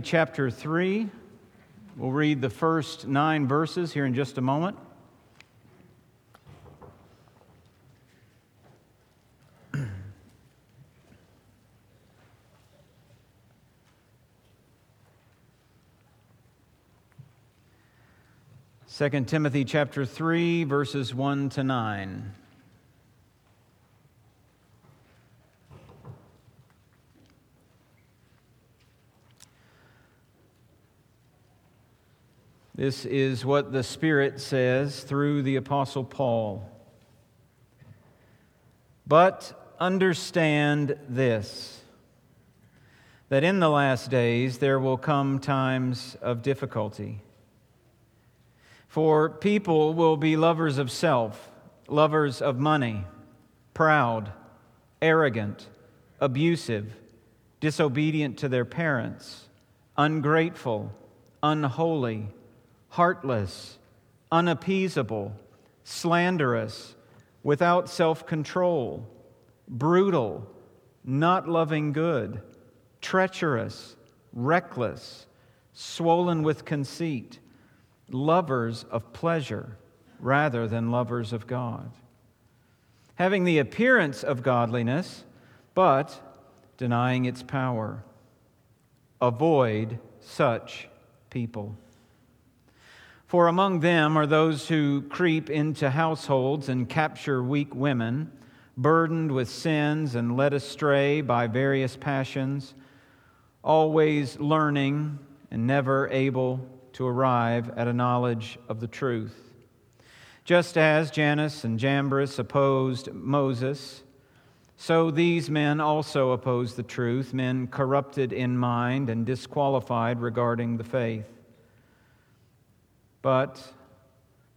chapter 3. We'll read the first nine verses here in just a moment. Second Timothy chapter 3 verses 1 to 9. This is what the Spirit says through the Apostle Paul. But understand this that in the last days there will come times of difficulty. For people will be lovers of self, lovers of money, proud, arrogant, abusive, disobedient to their parents, ungrateful, unholy heartless, unappeasable, slanderous, without self control, brutal, not loving good, treacherous, reckless, swollen with conceit, lovers of pleasure rather than lovers of God. Having the appearance of godliness, but denying its power. Avoid such people. For among them are those who creep into households and capture weak women, burdened with sins and led astray by various passions, always learning and never able to arrive at a knowledge of the truth. Just as Jannes and Jambres opposed Moses, so these men also oppose the truth, men corrupted in mind and disqualified regarding the faith but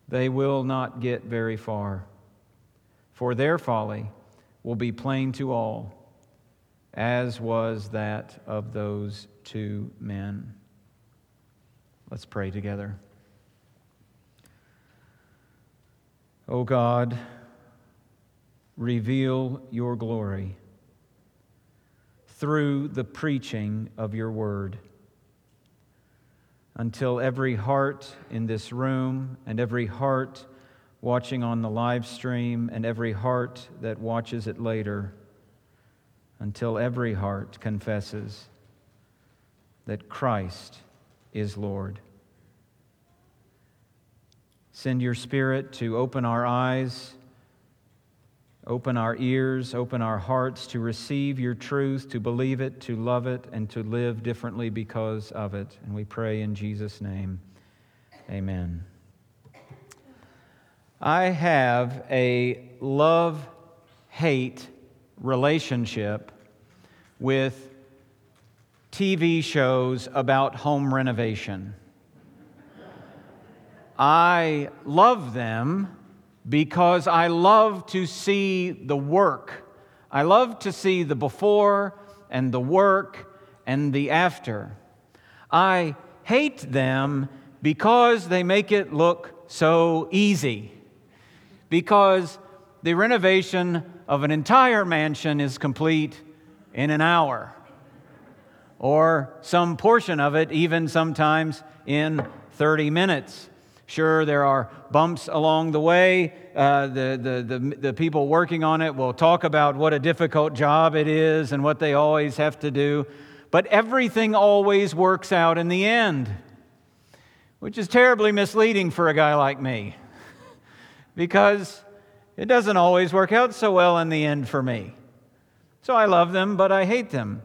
they will not get very far. For their folly will be plain to all, as was that of those two men. Let's pray together. O oh God, reveal your glory through the preaching of your word until every heart in this room and every heart watching on the live stream and every heart that watches it later, until every heart confesses that Christ is Lord. Send your Spirit to open our eyes Open our ears, open our hearts to receive your truth, to believe it, to love it, and to live differently because of it. And we pray in Jesus' name. Amen. I have a love hate relationship with TV shows about home renovation. I love them because I love to see the work. I love to see the before and the work and the after. I hate them because they make it look so easy. Because the renovation of an entire mansion is complete in an hour, or some portion of it, even sometimes in 30 minutes. Sure, there are bumps along the way. Uh, the, the, the, the people working on it will talk about what a difficult job it is and what they always have to do. But everything always works out in the end, which is terribly misleading for a guy like me because it doesn't always work out so well in the end for me. So I love them, but I hate them.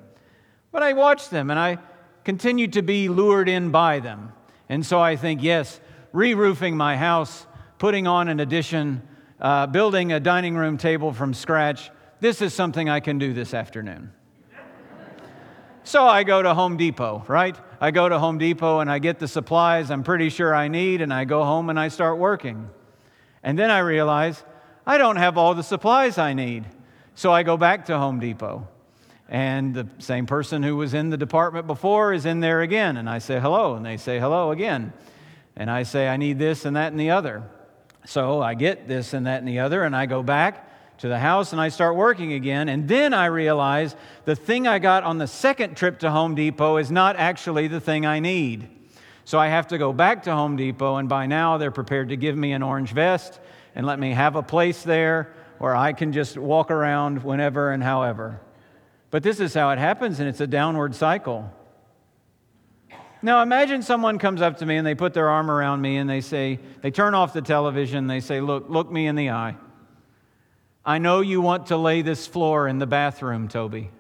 But I watch them and I continue to be lured in by them. And so I think, yes, re roofing my house, putting on an addition, uh, building a dining room table from scratch. This is something I can do this afternoon. So I go to Home Depot, right? I go to Home Depot and I get the supplies I'm pretty sure I need, and I go home and I start working. And then I realize I don't have all the supplies I need. So I go back to Home Depot. And the same person who was in the department before is in there again. And I say hello, and they say hello again and I say, I need this and that and the other. So I get this and that and the other, and I go back to the house and I start working again. And then I realize the thing I got on the second trip to Home Depot is not actually the thing I need. So I have to go back to Home Depot, and by now they're prepared to give me an orange vest and let me have a place there where I can just walk around whenever and however. But this is how it happens, and it's a downward cycle. Now imagine someone comes up to me and they put their arm around me and they say, they turn off the television, they say, Look, look me in the eye. I know you want to lay this floor in the bathroom, Toby.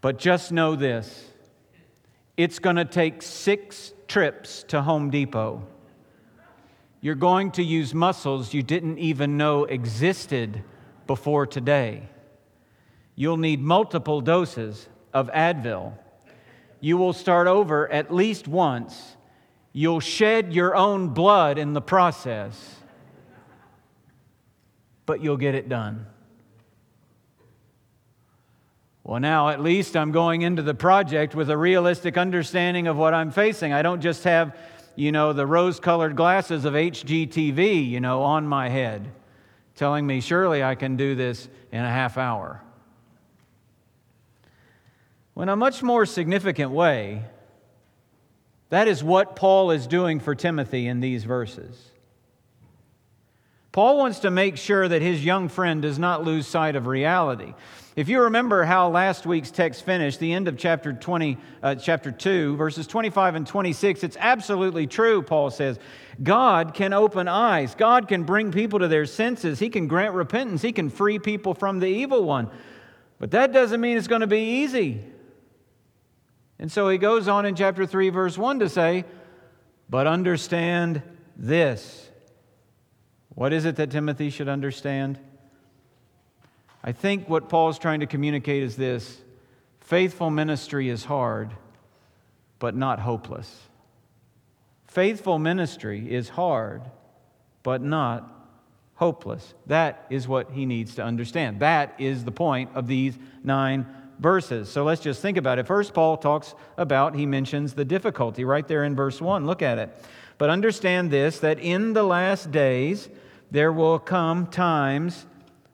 But just know this it's going to take six trips to Home Depot. You're going to use muscles you didn't even know existed before today. You'll need multiple doses of Advil. You will start over at least once. You'll shed your own blood in the process, but you'll get it done. Well, now at least I'm going into the project with a realistic understanding of what I'm facing. I don't just have, you know, the rose colored glasses of HGTV, you know, on my head telling me, surely I can do this in a half hour. Well, in a much more significant way, that is what Paul is doing for Timothy in these verses. Paul wants to make sure that his young friend does not lose sight of reality. If you remember how last week's text finished, the end of chapter 20, uh, chapter 2, verses 25 and 26, it's absolutely true, Paul says. God can open eyes. God can bring people to their senses. He can grant repentance. He can free people from the evil one. But that doesn't mean it's going to be easy. And so he goes on in chapter 3, verse 1 to say, But understand this. What is it that Timothy should understand? I think what Paul's trying to communicate is this faithful ministry is hard, but not hopeless. Faithful ministry is hard, but not hopeless. That is what he needs to understand. That is the point of these nine verses. So let's just think about it. First, Paul talks about, he mentions the difficulty right there in verse 1. Look at it. But understand this that in the last days there will come times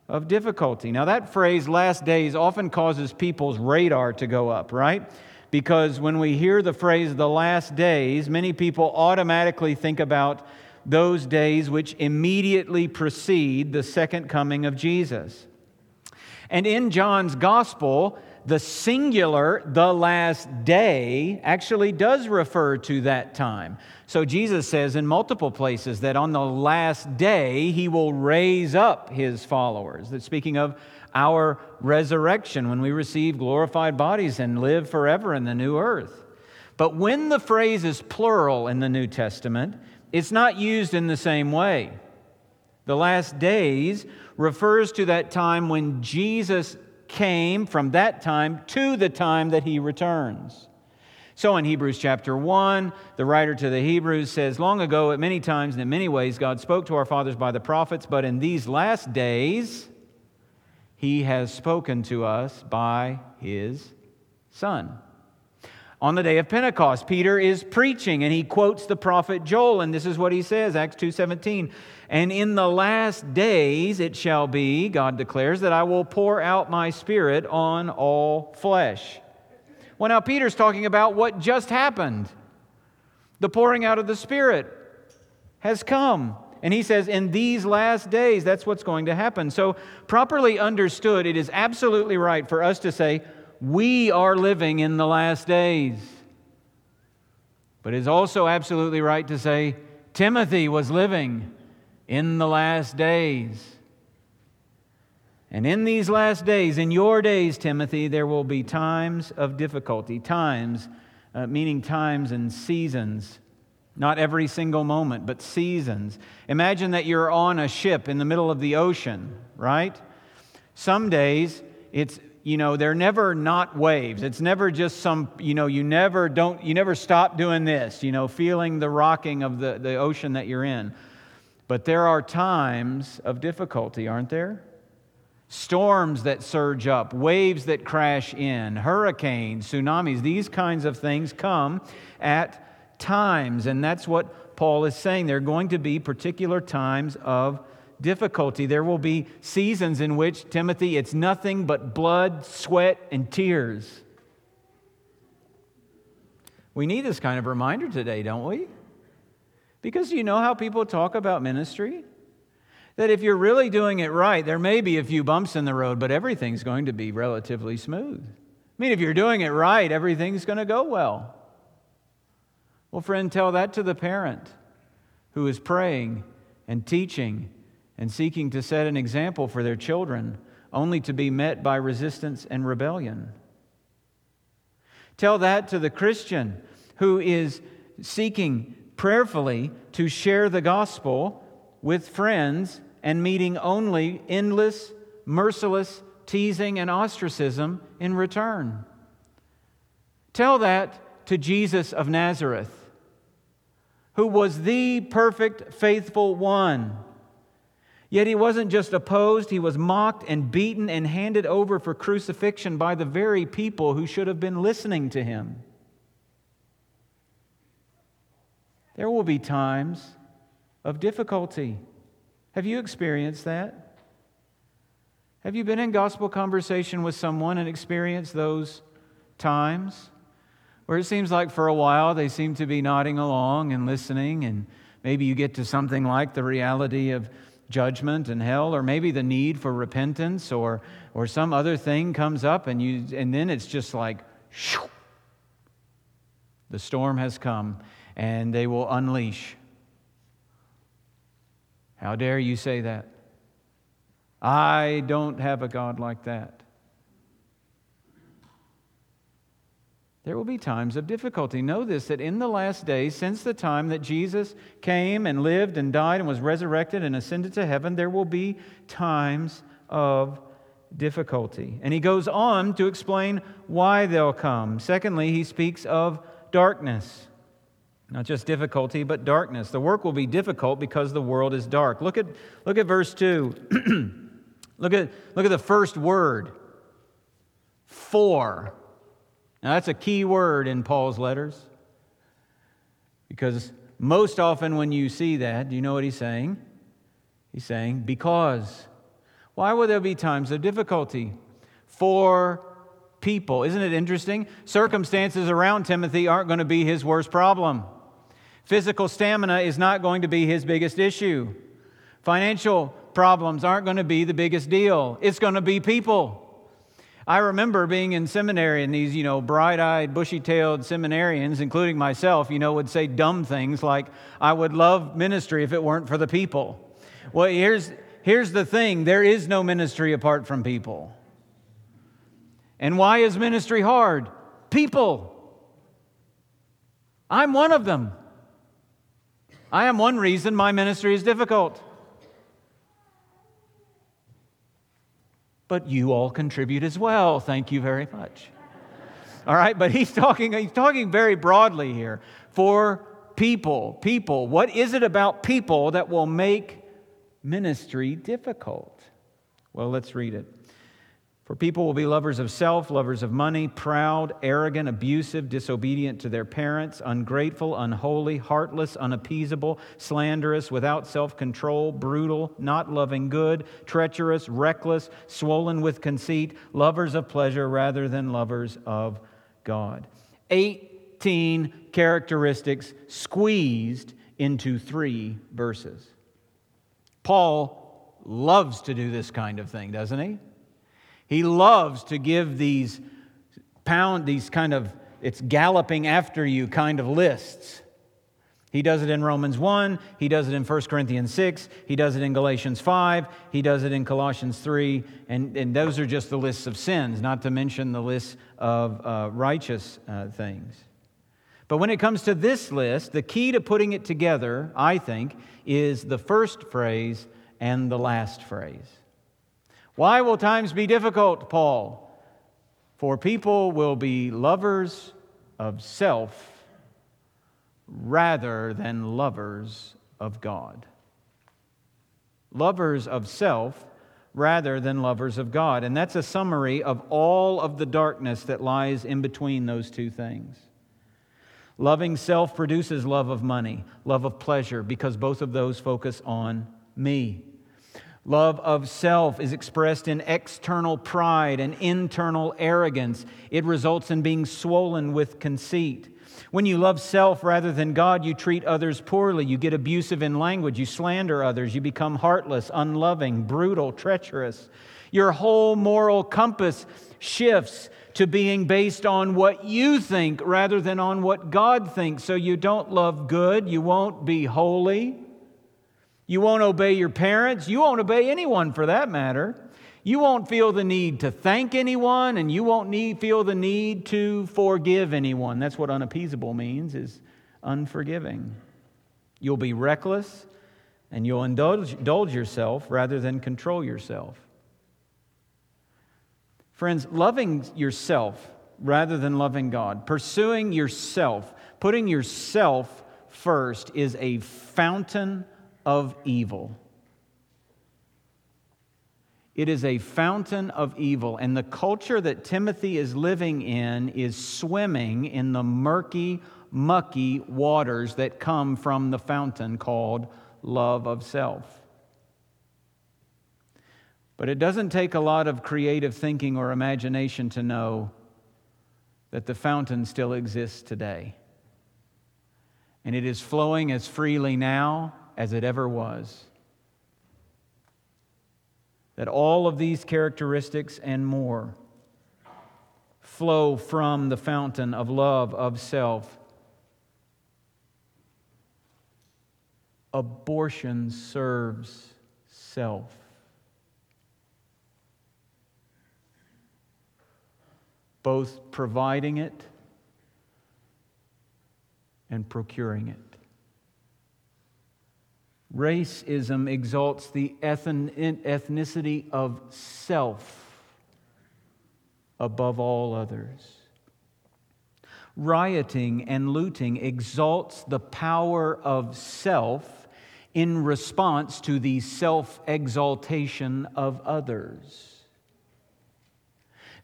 of difficulty. Now, that phrase, last days, often causes people's radar to go up, right? Because when we hear the phrase the last days, many people automatically think about those days which immediately precede the second coming of Jesus. And in John's gospel, the singular, the last day, actually does refer to that time. So Jesus says in multiple places that on the last day he will raise up his followers. That speaking of our resurrection when we receive glorified bodies and live forever in the new earth. But when the phrase is plural in the New Testament, it's not used in the same way. The last days refers to that time when Jesus came from that time to the time that he returns. So in Hebrews chapter 1, the writer to the Hebrews says, Long ago, at many times and in many ways, God spoke to our fathers by the prophets, but in these last days, he has spoken to us by his Son. On the day of Pentecost, Peter is preaching and he quotes the prophet Joel, and this is what he says, Acts 2:17. And in the last days it shall be, God declares, that I will pour out my spirit on all flesh. Well, now Peter's talking about what just happened. The pouring out of the Spirit has come. And he says, in these last days, that's what's going to happen. So, properly understood, it is absolutely right for us to say, we are living in the last days. But it's also absolutely right to say, Timothy was living in the last days. And in these last days, in your days, Timothy, there will be times of difficulty. Times, uh, meaning times and seasons. Not every single moment, but seasons. Imagine that you're on a ship in the middle of the ocean, right? Some days, it's you know they're never not waves it's never just some you know you never don't you never stop doing this you know feeling the rocking of the, the ocean that you're in but there are times of difficulty, aren't there? Storms that surge up, waves that crash in, hurricanes, tsunamis, these kinds of things come at times. And that's what Paul is saying. There are going to be particular times of difficulty. There will be seasons in which, Timothy, it's nothing but blood, sweat, and tears. We need this kind of reminder today, don't we? Because you know how people talk about ministry? That if you're really doing it right, there may be a few bumps in the road, but everything's going to be relatively smooth. I mean, if you're doing it right, everything's going to go well. Well, friend, tell that to the parent who is praying and teaching and seeking to set an example for their children, only to be met by resistance and rebellion. Tell that to the Christian who is seeking prayerfully to share the gospel with friends and meeting only endless, merciless teasing and ostracism in return. Tell that to Jesus of Nazareth, who was the perfect, faithful one. Yet he wasn't just opposed, he was mocked and beaten and handed over for crucifixion by the very people who should have been listening to him. There will be times of difficulty. Have you experienced that? Have you been in gospel conversation with someone and experienced those times where it seems like for a while they seem to be nodding along and listening, and maybe you get to something like the reality of judgment and hell, or maybe the need for repentance, or, or some other thing comes up, and, you, and then it's just like, shoo, the storm has come, and they will unleash how dare you say that? I don't have a God like that. There will be times of difficulty. Know this that in the last days, since the time that Jesus came and lived and died and was resurrected and ascended to heaven, there will be times of difficulty. And he goes on to explain why they'll come. Secondly, he speaks of darkness. Not just difficulty, but darkness. The work will be difficult because the world is dark. Look at, look at verse 2. look, at, look at the first word for. Now, that's a key word in Paul's letters because most often when you see that, do you know what he's saying? He's saying, because. Why will there be times of difficulty? For people. Isn't it interesting? Circumstances around Timothy aren't going to be his worst problem. Physical stamina is not going to be his biggest issue. Financial problems aren't going to be the biggest deal. It's going to be people. I remember being in seminary and these, you know, bright eyed, bushy tailed seminarians, including myself, you know, would say dumb things like, I would love ministry if it weren't for the people. Well, here's, here's the thing there is no ministry apart from people. And why is ministry hard? People. I'm one of them. I am one reason my ministry is difficult. But you all contribute as well. Thank you very much. All right, but he's talking, he's talking very broadly here. For people, people, what is it about people that will make ministry difficult? Well, let's read it. For people will be lovers of self, lovers of money, proud, arrogant, abusive, disobedient to their parents, ungrateful, unholy, heartless, unappeasable, slanderous, without self control, brutal, not loving good, treacherous, reckless, swollen with conceit, lovers of pleasure rather than lovers of God. 18 characteristics squeezed into three verses. Paul loves to do this kind of thing, doesn't he? He loves to give these pound, these kind of, it's galloping after you kind of lists. He does it in Romans 1, he does it in 1 Corinthians 6, he does it in Galatians 5, he does it in Colossians 3, and, and those are just the lists of sins, not to mention the list of uh, righteous uh, things. But when it comes to this list, the key to putting it together, I think, is the first phrase and the last phrase. Why will times be difficult, Paul? For people will be lovers of self rather than lovers of God. Lovers of self rather than lovers of God. And that's a summary of all of the darkness that lies in between those two things. Loving self produces love of money, love of pleasure, because both of those focus on me. Love of self is expressed in external pride and internal arrogance. It results in being swollen with conceit. When you love self rather than God, you treat others poorly. You get abusive in language. You slander others. You become heartless, unloving, brutal, treacherous. Your whole moral compass shifts to being based on what you think rather than on what God thinks. So you don't love good. You won't be holy. You won't obey your parents. You won't obey anyone for that matter. You won't feel the need to thank anyone, and you won't need, feel the need to forgive anyone. That's what unappeasable means, is unforgiving. You'll be reckless, and you'll indulge, indulge yourself rather than control yourself. Friends, loving yourself rather than loving God, pursuing yourself, putting yourself first is a fountain of evil. It is a fountain of evil. And the culture that Timothy is living in is swimming in the murky, mucky waters that come from the fountain called love of self. But it doesn't take a lot of creative thinking or imagination to know that the fountain still exists today. And it is flowing as freely now as it ever was. That all of these characteristics and more flow from the fountain of love of self. Abortion serves self. Both providing it and procuring it. Racism exalts the ethnicity of self above all others. Rioting and looting exalts the power of self in response to the self exaltation of others.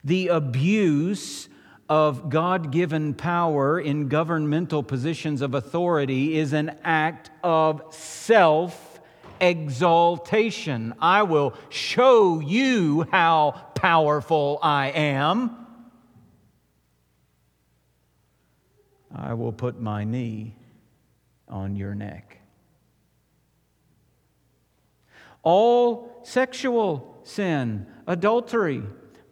The abuse of God given power in governmental positions of authority is an act of self exaltation. I will show you how powerful I am. I will put my knee on your neck. All sexual sin, adultery,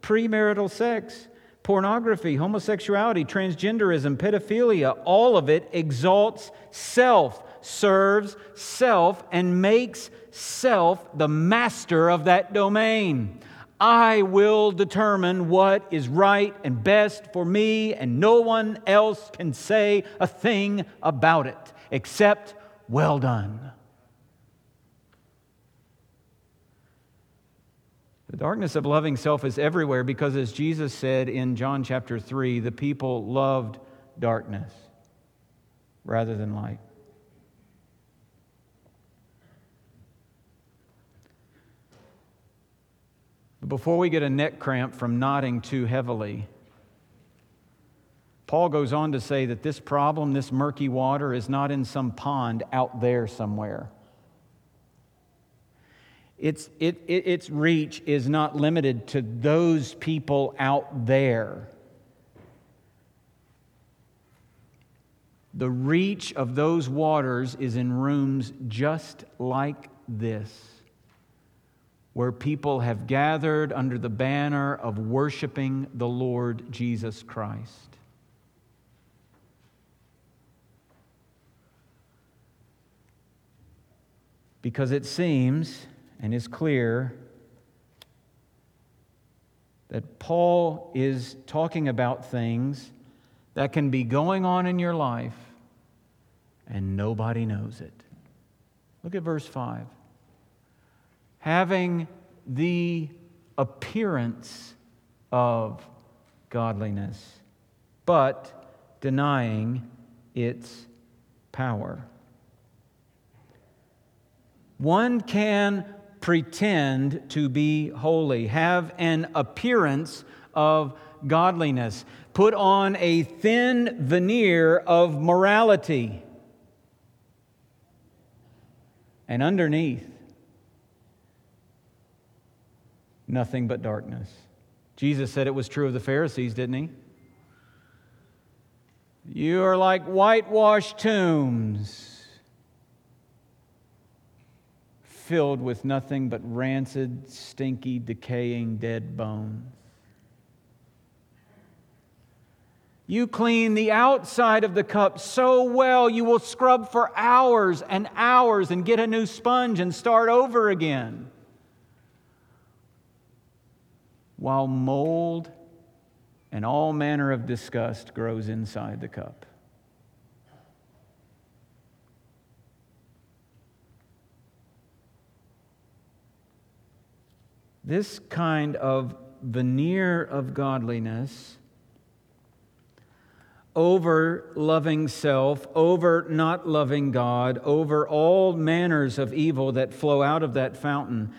premarital sex, pornography, homosexuality, transgenderism, pedophilia, all of it exalts self, serves self, and makes self the master of that domain. I will determine what is right and best for me, and no one else can say a thing about it except, well done. The darkness of loving self is everywhere because, as Jesus said in John chapter 3, the people loved darkness rather than light. Before we get a neck cramp from nodding too heavily, Paul goes on to say that this problem, this murky water, is not in some pond out there somewhere. Its, it, it, its reach is not limited to those people out there. The reach of those waters is in rooms just like this, where people have gathered under the banner of worshiping the Lord Jesus Christ. Because it seems and is clear that Paul is talking about things that can be going on in your life and nobody knows it. Look at verse 5. Having the appearance of godliness, but denying its power. One can pretend to be holy, have an appearance of godliness, put on a thin veneer of morality. And underneath nothing but darkness. Jesus said it was true of the Pharisees, didn't he? You are like whitewashed tombs, filled with nothing but rancid, stinky, decaying, dead bones. You clean the outside of the cup so well, you will scrub for hours and hours and get a new sponge and start over again. While mold and all manner of disgust grows inside the cup. This kind of veneer of godliness over loving self, over not loving God, over all manners of evil that flow out of that fountain,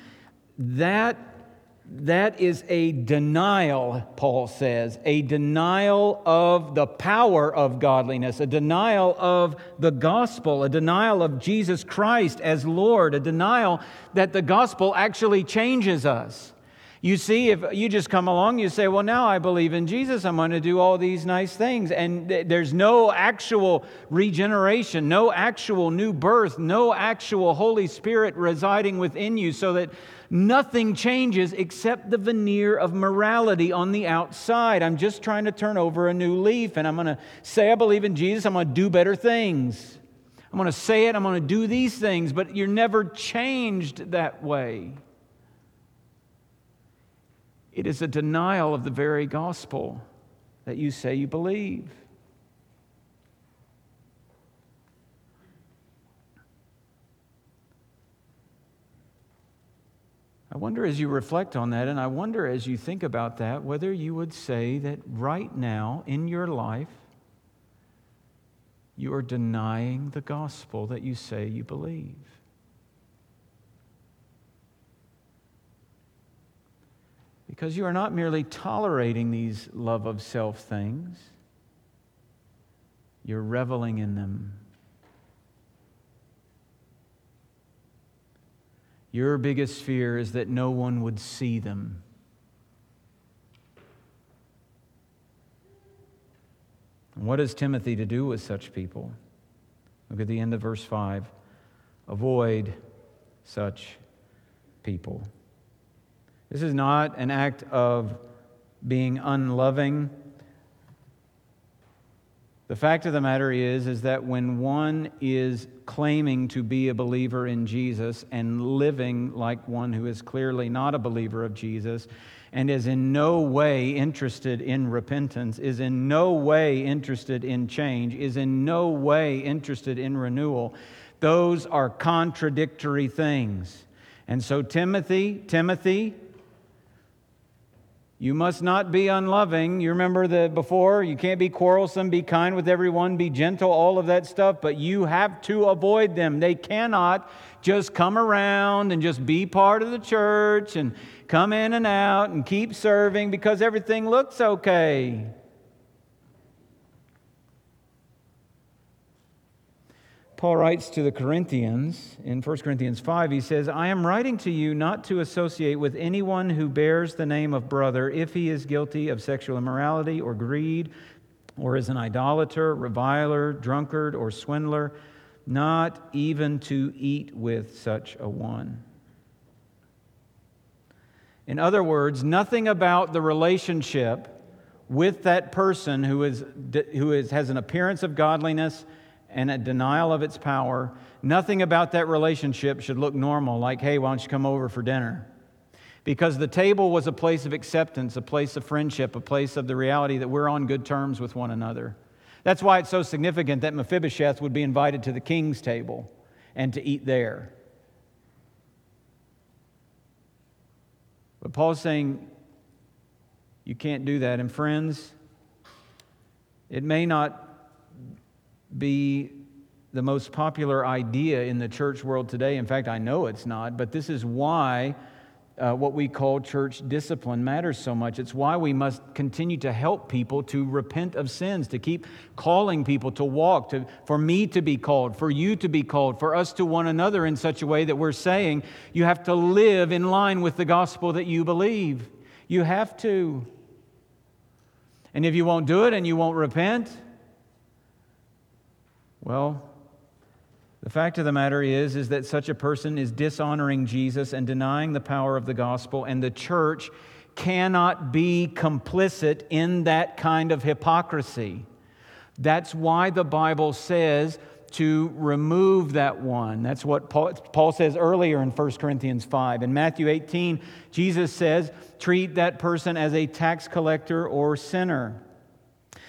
that that is a denial, Paul says, a denial of the power of godliness, a denial of the gospel, a denial of Jesus Christ as Lord, a denial that the gospel actually changes us. You see, if you just come along, you say, Well, now I believe in Jesus, I'm going to do all these nice things. And th- there's no actual regeneration, no actual new birth, no actual Holy Spirit residing within you, so that nothing changes except the veneer of morality on the outside. I'm just trying to turn over a new leaf, and I'm going to say, I believe in Jesus, I'm going to do better things. I'm going to say it, I'm going to do these things, but you're never changed that way. It is a denial of the very gospel that you say you believe. I wonder as you reflect on that, and I wonder as you think about that, whether you would say that right now in your life, you are denying the gospel that you say you believe. Because you are not merely tolerating these love of self things, you're reveling in them. Your biggest fear is that no one would see them. what is Timothy to do with such people? Look at the end of verse 5. Avoid such people. This is not an act of being unloving. The fact of the matter is is that when one is claiming to be a believer in Jesus and living like one who is clearly not a believer of Jesus and is in no way interested in repentance, is in no way interested in change, is in no way interested in renewal, those are contradictory things. And so Timothy, Timothy, you must not be unloving. You remember the before, you can't be quarrelsome, be kind with everyone, be gentle, all of that stuff, but you have to avoid them. They cannot just come around and just be part of the church and come in and out and keep serving because everything looks okay. Paul writes to the Corinthians in 1 Corinthians 5, he says, I am writing to you not to associate with anyone who bears the name of brother if he is guilty of sexual immorality or greed, or is an idolater, reviler, drunkard, or swindler, not even to eat with such a one. In other words, nothing about the relationship with that person who, is, who is, has an appearance of godliness and a denial of its power, nothing about that relationship should look normal, like, hey, why don't you come over for dinner? Because the table was a place of acceptance, a place of friendship, a place of the reality that we're on good terms with one another. That's why it's so significant that Mephibosheth would be invited to the king's table and to eat there. But Paul's saying you can't do that. And friends, it may not be the most popular idea in the church world today. In fact, I know it's not, but this is why uh, what we call church discipline matters so much. It's why we must continue to help people to repent of sins, to keep calling people to walk, to, for me to be called, for you to be called, for us to one another in such a way that we're saying you have to live in line with the gospel that you believe. You have to. And if you won't do it and you won't repent, well, the fact of the matter is is that such a person is dishonoring Jesus and denying the power of the gospel and the church cannot be complicit in that kind of hypocrisy. That's why the Bible says to remove that one. That's what Paul, Paul, says earlier in 1 Corinthians 5. In Matthew 18, Jesus says, treat that person as a tax collector or sinner.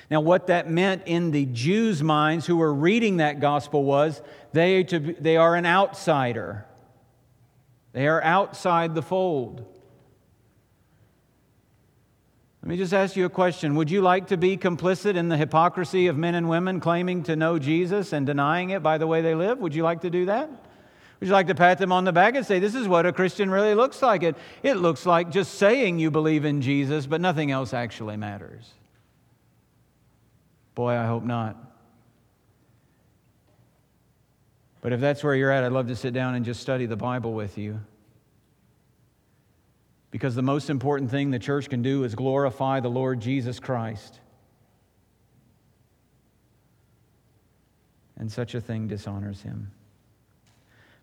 Now, what that meant in the Jews' minds who were reading that gospel was they, to, they are an outsider. They are outside the fold. Let me just ask you a question. Would you like to be complicit in the hypocrisy of men and women claiming to know Jesus and denying it by the way they live? Would you like to do that? Would you like to pat them on the back and say, This is what a Christian really looks like? It, it looks like just saying you believe in Jesus, but nothing else actually matters. Boy, I hope not. But if that's where you're at, I'd love to sit down and just study the Bible with you. Because the most important thing the church can do is glorify the Lord Jesus Christ. And such a thing dishonors him.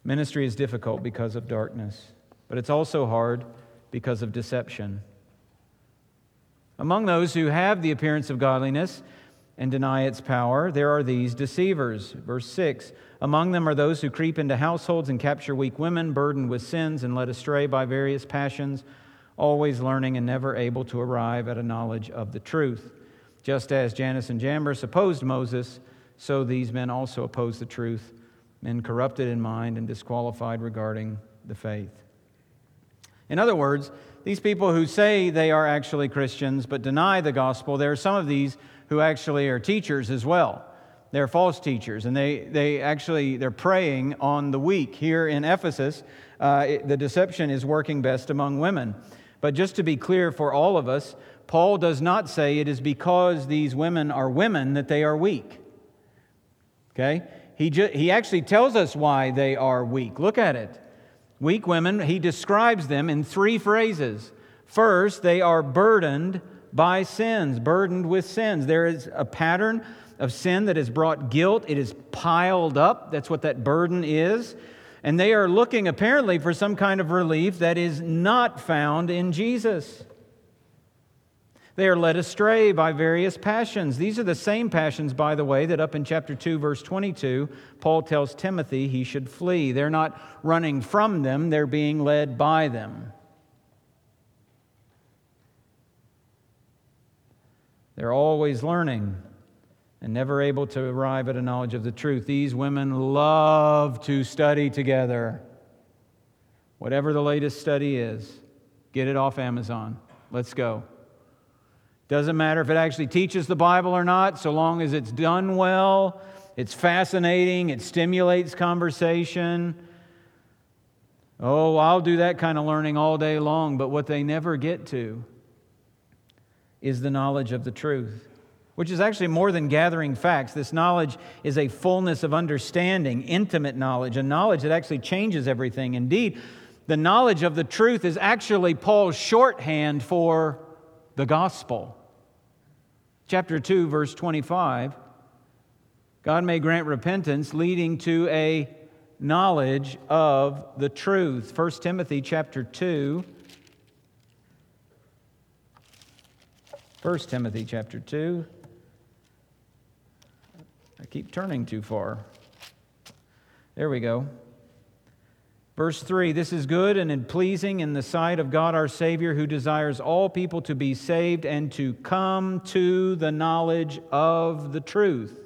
Ministry is difficult because of darkness, but it's also hard because of deception. Among those who have the appearance of godliness, and deny its power, there are these deceivers. Verse 6 Among them are those who creep into households and capture weak women, burdened with sins and led astray by various passions, always learning and never able to arrive at a knowledge of the truth. Just as Jannes and Jambres opposed Moses, so these men also oppose the truth, men corrupted in mind and disqualified regarding the faith. In other words, these people who say they are actually Christians but deny the gospel, there are some of these who actually are teachers as well. They're false teachers, and they, they actually they're preying on the weak. Here in Ephesus, uh, it, the deception is working best among women. But just to be clear for all of us, Paul does not say it is because these women are women that they are weak. Okay? He, ju- he actually tells us why they are weak. Look at it. Weak women, he describes them in three phrases. First, they are burdened by sins, burdened with sins. There is a pattern of sin that has brought guilt. It is piled up. That's what that burden is. And they are looking apparently for some kind of relief that is not found in Jesus. They are led astray by various passions. These are the same passions, by the way, that up in chapter 2, verse 22, Paul tells Timothy he should flee. They're not running from them, they're being led by them. They're always learning and never able to arrive at a knowledge of the truth. These women love to study together. Whatever the latest study is, get it off Amazon. Let's go. Doesn't matter if it actually teaches the Bible or not, so long as it's done well, it's fascinating, it stimulates conversation. Oh, I'll do that kind of learning all day long, but what they never get to is the knowledge of the truth, which is actually more than gathering facts. This knowledge is a fullness of understanding, intimate knowledge, a knowledge that actually changes everything. Indeed, the knowledge of the truth is actually Paul's shorthand for the gospel. Chapter 2, verse 25 God may grant repentance leading to a knowledge of the truth. 1 Timothy chapter 2 1 Timothy chapter 2. I keep turning too far. There we go. Verse 3 This is good and pleasing in the sight of God our Savior, who desires all people to be saved and to come to the knowledge of the truth.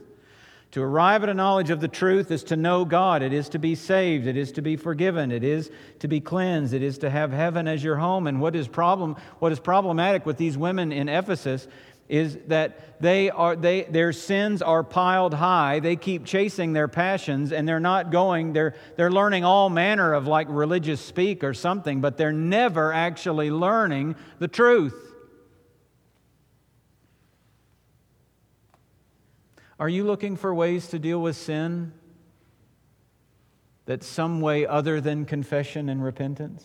To arrive at a knowledge of the truth is to know God. It is to be saved. It is to be forgiven. It is to be cleansed. It is to have heaven as your home. And what is problem what is problematic with these women in Ephesus is that they are, they, their sins are piled high. They keep chasing their passions and they're not going, they're, they're learning all manner of like religious speak or something, but they're never actually learning the truth. Are you looking for ways to deal with sin that some way other than confession and repentance?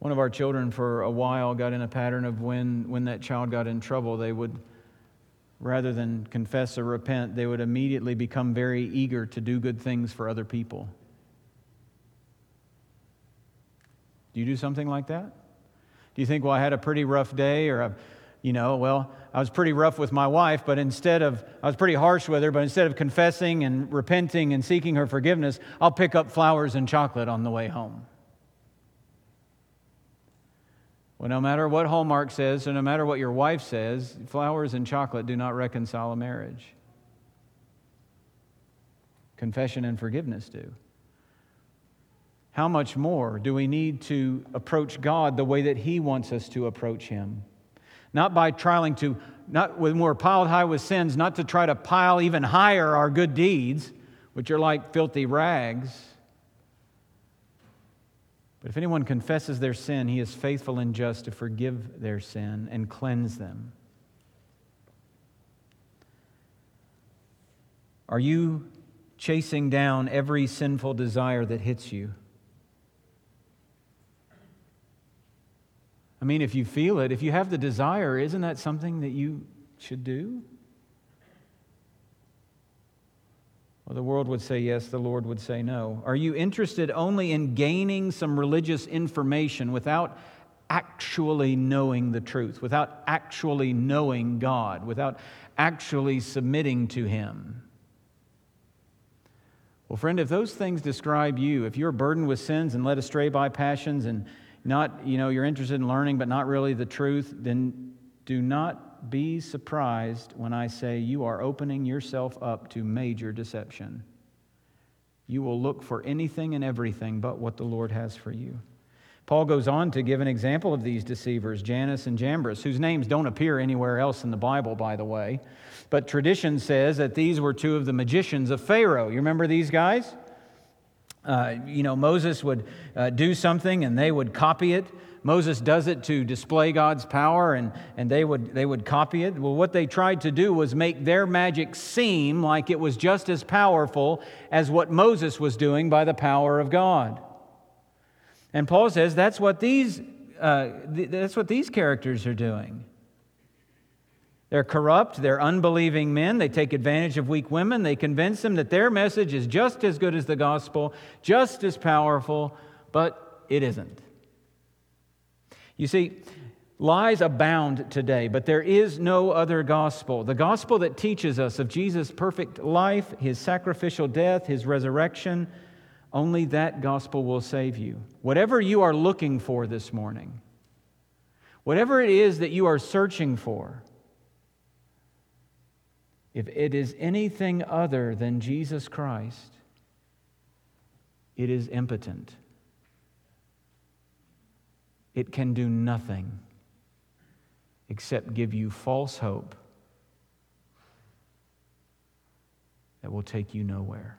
One of our children, for a while, got in a pattern of when, when that child got in trouble, they would, rather than confess or repent, they would immediately become very eager to do good things for other people. Do you do something like that? Do you think, well, I had a pretty rough day, or, I've, you know, well, I was pretty rough with my wife, but instead of, I was pretty harsh with her, but instead of confessing and repenting and seeking her forgiveness, I'll pick up flowers and chocolate on the way home. Well, no matter what Hallmark says, or no matter what your wife says, flowers and chocolate do not reconcile a marriage. Confession and forgiveness do. How much more do we need to approach God the way that He wants us to approach Him? Not by trying to, not when we're piled high with sins, not to try to pile even higher our good deeds, which are like filthy rags but if anyone confesses their sin, he is faithful and just to forgive their sin and cleanse them. Are you chasing down every sinful desire that hits you? I mean, if you feel it, if you have the desire, isn't that something that you should do? Well, the world would say yes, the Lord would say no. Are you interested only in gaining some religious information without actually knowing the truth, without actually knowing God, without actually submitting to Him? Well, friend, if those things describe you, if you're burdened with sins and led astray by passions and not, you know, you're interested in learning but not really the truth, then do not be surprised when I say you are opening yourself up to major deception. You will look for anything and everything but what the Lord has for you. Paul goes on to give an example of these deceivers, Jannes and Jambres, whose names don't appear anywhere else in the Bible, by the way. But tradition says that these were two of the magicians of Pharaoh. You remember these guys? Uh, you know, Moses would uh, do something and they would copy it. Moses does it to display God's power and, and they, would, they would copy it. Well, what they tried to do was make their magic seem like it was just as powerful as what Moses was doing by the power of God. And Paul says that's what these, uh, th- that's what these characters are doing. They're corrupt, they're unbelieving men, they take advantage of weak women, they convince them that their message is just as good as the gospel, just as powerful, but it isn't. You see, lies abound today, but there is no other gospel. The gospel that teaches us of Jesus' perfect life, his sacrificial death, his resurrection, only that gospel will save you. Whatever you are looking for this morning, whatever it is that you are searching for, if it is anything other than Jesus Christ, it is impotent it can do nothing except give you false hope that will take you nowhere.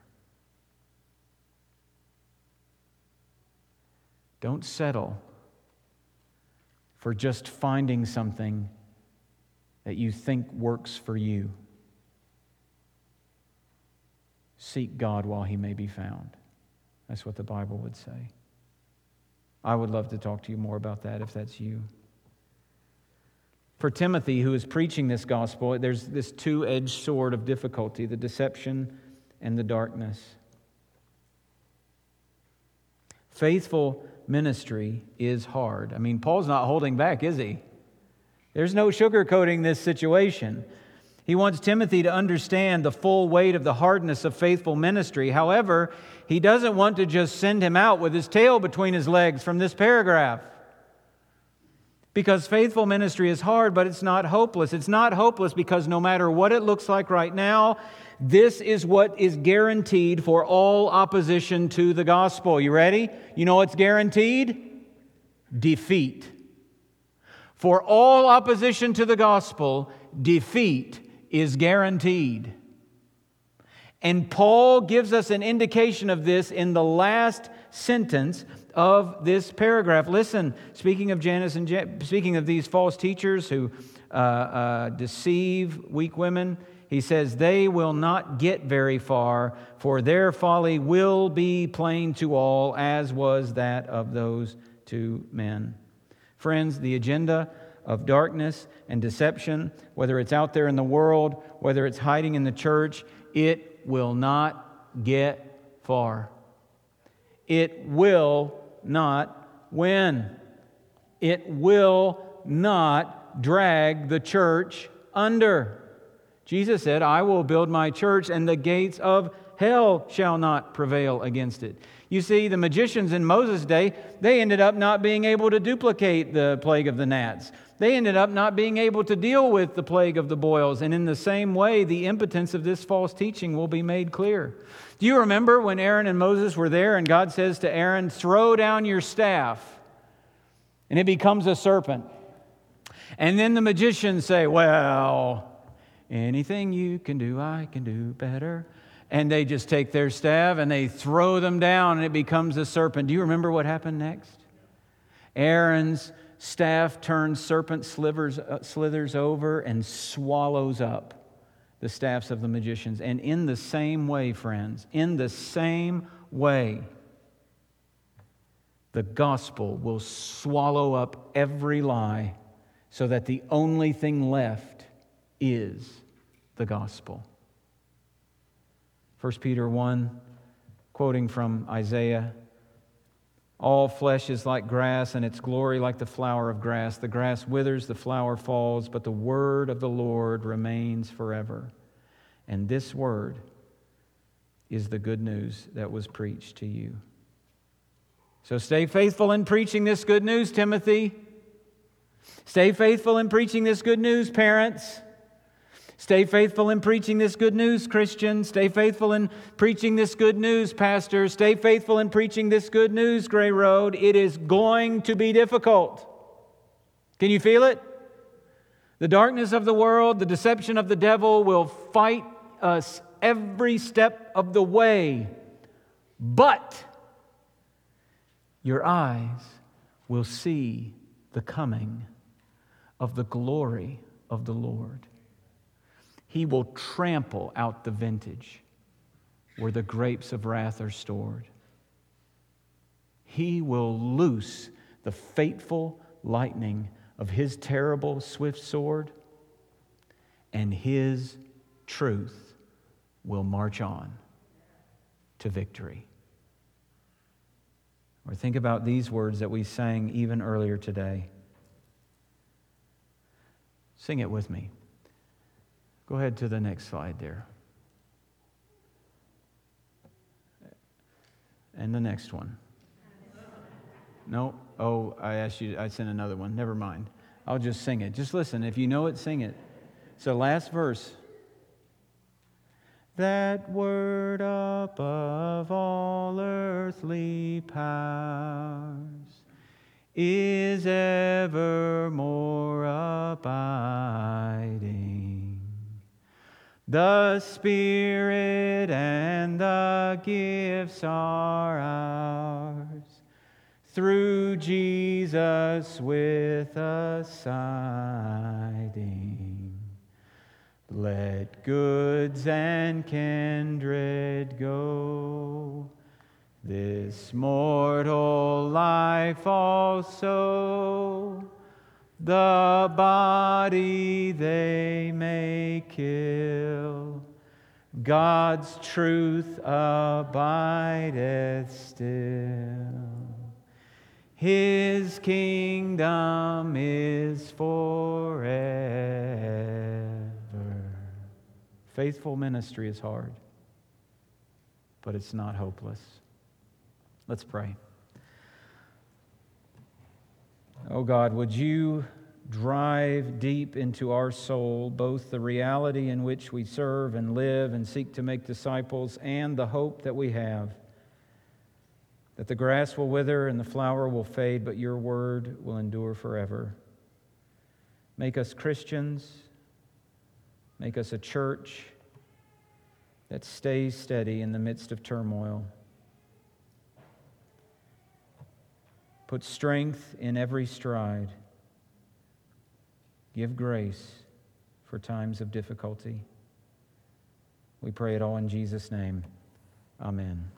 Don't settle for just finding something that you think works for you. Seek God while he may be found. That's what the Bible would say. I would love to talk to you more about that if that's you. For Timothy, who is preaching this gospel, there's this two edged sword of difficulty the deception and the darkness. Faithful ministry is hard. I mean, Paul's not holding back, is he? There's no sugarcoating this situation. He wants Timothy to understand the full weight of the hardness of faithful ministry. However, he doesn't want to just send him out with his tail between his legs from this paragraph. Because faithful ministry is hard, but it's not hopeless. It's not hopeless because no matter what it looks like right now, this is what is guaranteed for all opposition to the gospel. You ready? You know what's guaranteed? defeat. For all opposition to the gospel, defeat is guaranteed. And Paul gives us an indication of this in the last sentence of this paragraph. Listen, speaking of Jannes and Jan- speaking of these false teachers who uh, uh, deceive weak women, he says, They will not get very far, for their folly will be plain to all, as was that of those two men. Friends, the agenda of darkness and deception, whether it's out there in the world, whether it's hiding in the church, it will not get far. It will not win. It will not drag the church under. Jesus said, I will build my church, and the gates of hell shall not prevail against it. You see, the magicians in Moses' day, they ended up not being able to duplicate the plague of the gnats. They ended up not being able to deal with the plague of the boils. And in the same way, the impotence of this false teaching will be made clear. Do you remember when Aaron and Moses were there and God says to Aaron, Throw down your staff, and it becomes a serpent? And then the magicians say, Well, anything you can do, I can do better and they just take their staff and they throw them down and it becomes a serpent. Do you remember what happened next? Aaron's staff turns serpent slivers, uh, slithers over and swallows up the staffs of the magicians. And in the same way, friends, in the same way, the gospel will swallow up every lie so that the only thing left is the gospel. 1 Peter 1, quoting from Isaiah All flesh is like grass, and its glory like the flower of grass. The grass withers, the flower falls, but the word of the Lord remains forever. And this word is the good news that was preached to you. So stay faithful in preaching this good news, Timothy. Stay faithful in preaching this good news, parents. Stay faithful in preaching this good news, Christian. Stay faithful in preaching this good news, Pastor. Stay faithful in preaching this good news, Gray Road. It is going to be difficult. Can you feel it? The darkness of the world, the deception of the devil will fight us every step of the way. But your eyes will see the coming of the glory of the Lord. He will trample out the vintage where the grapes of wrath are stored. He will loose the fateful lightning of his terrible swift sword, and his truth will march on to victory. Or think about these words that we sang even earlier today. Sing it with me. Go ahead to the next slide there. And the next one. No? Oh, I asked you, I sent another one. Never mind. I'll just sing it. Just listen. If you know it, sing it. So, last verse. That word above all earthly powers is evermore abiding the Spirit and the gifts are ours. Through Jesus with us siding. Let goods and kindred go, this mortal life also the body they may kill. God's truth abideth still. His kingdom is forever. Faithful ministry is hard, but it's not hopeless. Let's pray. Oh God, would you drive deep into our soul both the reality in which we serve and live and seek to make disciples and the hope that we have? that the grass will wither and the flower will fade, but your word will endure forever. Make us Christians. Make us a church that stays steady in the midst of turmoil. Put strength in every stride. Give grace for times of difficulty. We pray it all in Jesus' name. Amen.